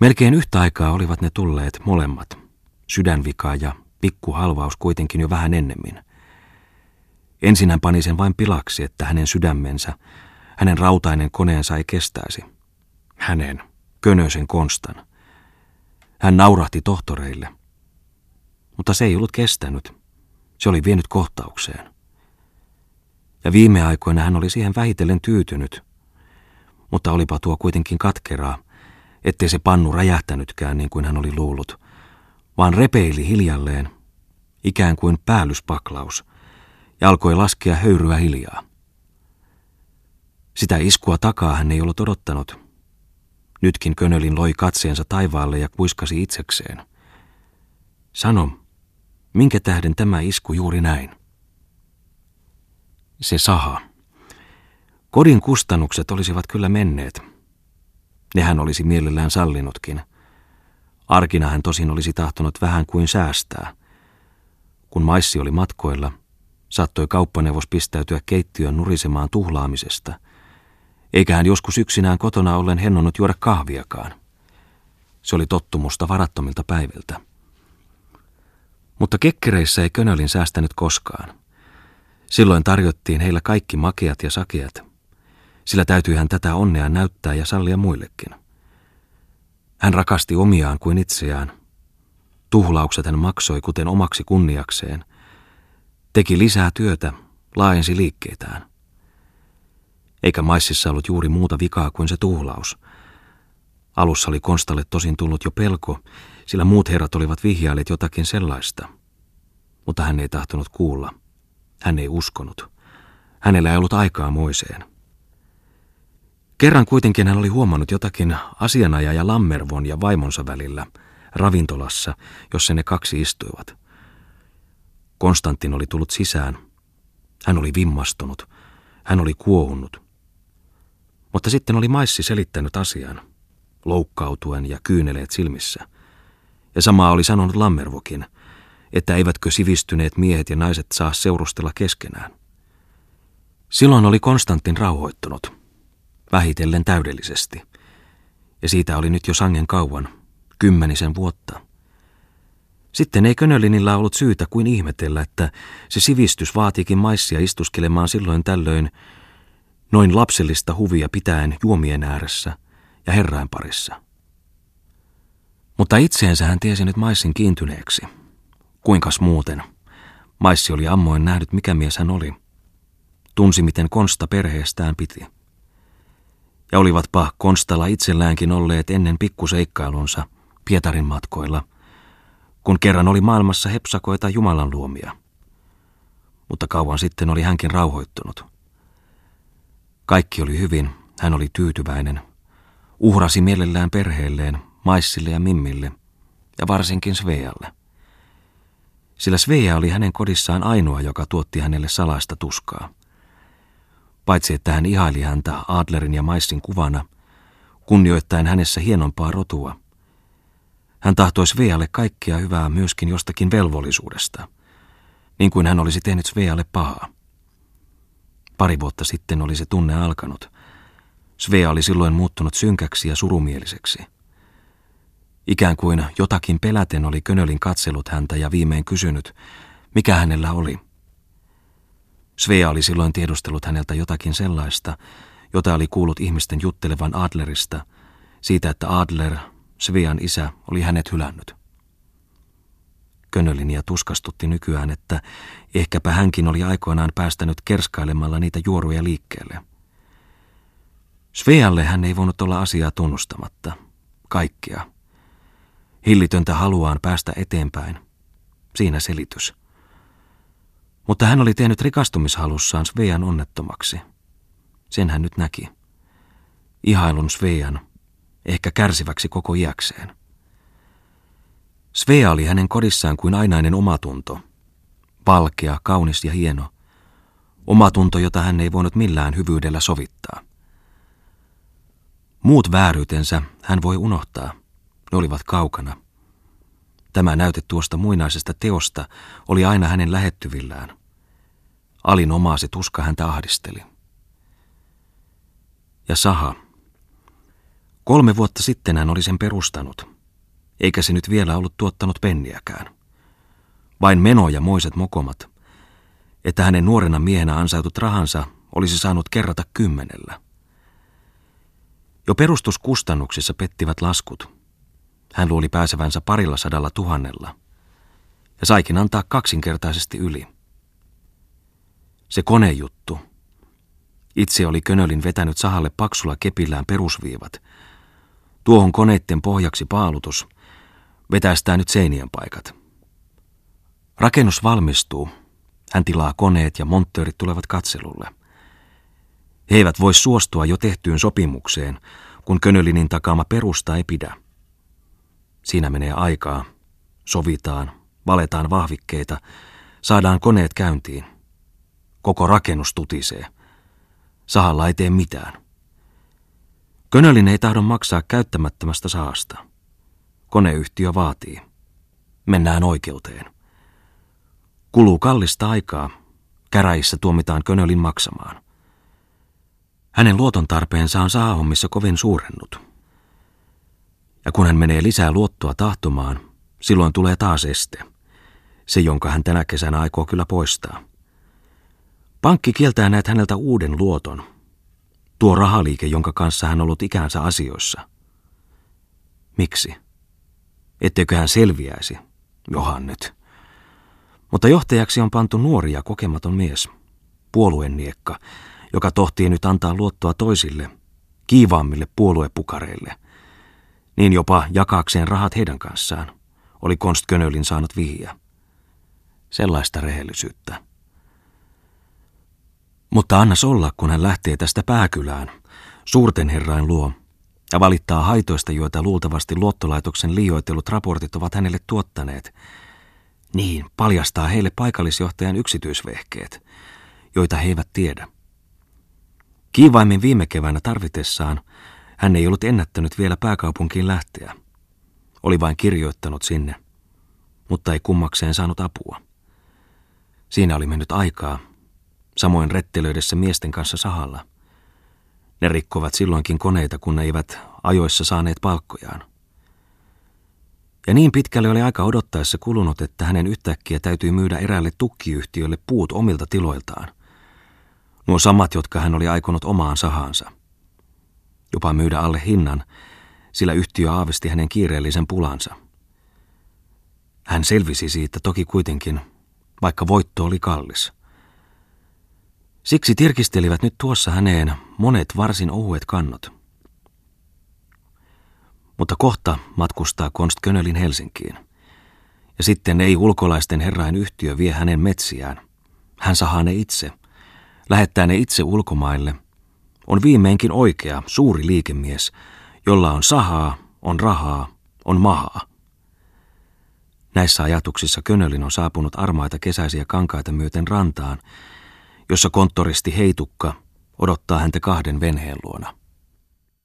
Melkein yhtä aikaa olivat ne tulleet molemmat, sydänvika ja pikkuhalvaus kuitenkin jo vähän ennemmin. Ensin hän pani sen vain pilaksi, että hänen sydämensä, hänen rautainen koneensa ei kestäisi. Hänen, Könösen Konstan. Hän naurahti tohtoreille. Mutta se ei ollut kestänyt. Se oli vienyt kohtaukseen. Ja viime aikoina hän oli siihen vähitellen tyytynyt. Mutta olipa tuo kuitenkin katkeraa, ettei se pannu räjähtänytkään niin kuin hän oli luullut, vaan repeili hiljalleen, ikään kuin päällyspaklaus, ja alkoi laskea höyryä hiljaa. Sitä iskua takaa hän ei ollut odottanut. Nytkin Könölin loi katseensa taivaalle ja kuiskasi itsekseen. Sano, minkä tähden tämä isku juuri näin? Se saha. Kodin kustannukset olisivat kyllä menneet. Nehän olisi mielellään sallinutkin. Arkina hän tosin olisi tahtonut vähän kuin säästää. Kun maissi oli matkoilla, saattoi kauppaneuvos pistäytyä keittiön nurisemaan tuhlaamisesta. Eikä hän joskus yksinään kotona ollen hennonnut juoda kahviakaan. Se oli tottumusta varattomilta päiviltä. Mutta kekkereissä ei Könölin säästänyt koskaan. Silloin tarjottiin heillä kaikki makeat ja sakeat. Sillä täytyy hän tätä onnea näyttää ja sallia muillekin. Hän rakasti omiaan kuin itseään. Tuhlaukset hän maksoi kuten omaksi kunniakseen. Teki lisää työtä, laajensi liikkeitään. Eikä maississa ollut juuri muuta vikaa kuin se tuhlaus. Alussa oli Konstalle tosin tullut jo pelko, sillä muut herrat olivat vihjailleet jotakin sellaista. Mutta hän ei tahtonut kuulla. Hän ei uskonut. Hänellä ei ollut aikaa moiseen. Kerran kuitenkin hän oli huomannut jotakin asianajaja Lammervon ja vaimonsa välillä ravintolassa, jossa ne kaksi istuivat. Konstantin oli tullut sisään. Hän oli vimmastunut. Hän oli kuohunut. Mutta sitten oli Maissi selittänyt asian, loukkautuen ja kyyneleet silmissä. Ja samaa oli sanonut Lammervokin, että eivätkö sivistyneet miehet ja naiset saa seurustella keskenään. Silloin oli Konstantin rauhoittunut vähitellen täydellisesti. Ja siitä oli nyt jo sangen kauan, kymmenisen vuotta. Sitten ei Könölinillä ollut syytä kuin ihmetellä, että se sivistys vaatiikin maissia istuskelemaan silloin tällöin noin lapsellista huvia pitäen juomien ääressä ja herrain parissa. Mutta itseensä hän tiesi nyt maissin kiintyneeksi. Kuinkas muuten? Maissi oli ammoin nähnyt, mikä mies hän oli. Tunsi, miten Konsta perheestään piti ja olivatpa Konstalla itselläänkin olleet ennen pikkuseikkailunsa Pietarin matkoilla, kun kerran oli maailmassa hepsakoita Jumalan luomia. Mutta kauan sitten oli hänkin rauhoittunut. Kaikki oli hyvin, hän oli tyytyväinen. Uhrasi mielellään perheelleen, Maissille ja Mimmille, ja varsinkin Svealle. Sillä Svea oli hänen kodissaan ainoa, joka tuotti hänelle salaista tuskaa paitsi että hän ihaili häntä Adlerin ja Maissin kuvana, kunnioittaen hänessä hienompaa rotua. Hän tahtoi Svealle kaikkea hyvää myöskin jostakin velvollisuudesta, niin kuin hän olisi tehnyt Svealle pahaa. Pari vuotta sitten oli se tunne alkanut. Svea oli silloin muuttunut synkäksi ja surumieliseksi. Ikään kuin jotakin peläten oli Könölin katsellut häntä ja viimein kysynyt, mikä hänellä oli – Svea oli silloin tiedustellut häneltä jotakin sellaista, jota oli kuullut ihmisten juttelevan Adlerista, siitä, että Adler, Svean isä, oli hänet hylännyt. Könölinia tuskastutti nykyään, että ehkäpä hänkin oli aikoinaan päästänyt kerskailemalla niitä juoruja liikkeelle. Svealle hän ei voinut olla asiaa tunnustamatta. Kaikkea. Hillitöntä haluaan päästä eteenpäin. Siinä selitys. Mutta hän oli tehnyt rikastumishalussaan Svean onnettomaksi. Sen hän nyt näki. Ihailun Svean, ehkä kärsiväksi koko iäkseen. Svea oli hänen kodissaan kuin ainainen omatunto. Palkea, kaunis ja hieno. Omatunto, jota hän ei voinut millään hyvyydellä sovittaa. Muut vääryytensä hän voi unohtaa. Ne olivat kaukana – Tämä näyte tuosta muinaisesta teosta oli aina hänen lähettyvillään. Alin omaa se tuska häntä ahdisteli. Ja Saha. Kolme vuotta sitten hän oli sen perustanut, eikä se nyt vielä ollut tuottanut penniäkään. Vain meno ja moiset mokomat, että hänen nuorena miehenä ansaitut rahansa olisi saanut kerrata kymmenellä. Jo perustuskustannuksissa pettivät laskut. Hän luuli pääsevänsä parilla sadalla tuhannella ja saikin antaa kaksinkertaisesti yli. Se konejuttu. Itse oli Könölin vetänyt sahalle paksulla kepillään perusviivat. Tuohon koneitten pohjaksi paalutus. Vetäistää nyt seinien paikat. Rakennus valmistuu. Hän tilaa koneet ja monttöörit tulevat katselulle. He eivät voi suostua jo tehtyyn sopimukseen, kun Könölinin takaama perusta ei pidä. Siinä menee aikaa. Sovitaan, valetaan vahvikkeita, saadaan koneet käyntiin. Koko rakennus tutisee. Sahalla ei tee mitään. Könölin ei tahdo maksaa käyttämättömästä saasta. Koneyhtiö vaatii. Mennään oikeuteen. Kuluu kallista aikaa. Käräissä tuomitaan Könölin maksamaan. Hänen luoton tarpeensa on saahommissa kovin suurennut. Ja kun hän menee lisää luottoa tahtomaan, silloin tulee taas este. Se, jonka hän tänä kesänä aikoo kyllä poistaa. Pankki kieltää näet häneltä uuden luoton. Tuo rahaliike, jonka kanssa hän ollut ikänsä asioissa. Miksi? Etteikö hän selviäisi? Johan nyt. Mutta johtajaksi on pantu nuori ja kokematon mies. Puolueniekka, joka tohtii nyt antaa luottoa toisille, kiivaammille puoluepukareille. Niin jopa jakaakseen rahat heidän kanssaan, oli Konst Könölin saanut vihjaa. Sellaista rehellisyyttä. Mutta annas olla, kun hän lähtee tästä pääkylään, suurten herrain luo, ja valittaa haitoista, joita luultavasti luottolaitoksen liioitellut raportit ovat hänelle tuottaneet. Niin, paljastaa heille paikallisjohtajan yksityisvehkeet, joita he eivät tiedä. Kiivaimmin viime keväänä tarvitessaan hän ei ollut ennättänyt vielä pääkaupunkiin lähteä. Oli vain kirjoittanut sinne, mutta ei kummakseen saanut apua. Siinä oli mennyt aikaa, samoin rettelöidessä miesten kanssa sahalla. Ne rikkovat silloinkin koneita, kun ne eivät ajoissa saaneet palkkojaan. Ja niin pitkälle oli aika odottaessa kulunut, että hänen yhtäkkiä täytyy myydä eräälle tukkiyhtiölle puut omilta tiloiltaan. Nuo samat, jotka hän oli aikonut omaan sahaansa. Jopa myydä alle hinnan, sillä yhtiö aavisti hänen kiireellisen pulansa. Hän selvisi siitä toki kuitenkin, vaikka voitto oli kallis. Siksi tirkistelivät nyt tuossa häneen monet varsin ohuet kannot. Mutta kohta matkustaa Konst Könölin Helsinkiin. Ja sitten ei ulkolaisten herrain yhtiö vie hänen metsiään. Hän sahaa ne itse – lähettää ne itse ulkomaille, on viimeinkin oikea, suuri liikemies, jolla on sahaa, on rahaa, on mahaa. Näissä ajatuksissa Könölin on saapunut armaita kesäisiä kankaita myöten rantaan, jossa konttoristi Heitukka odottaa häntä kahden venheen luona.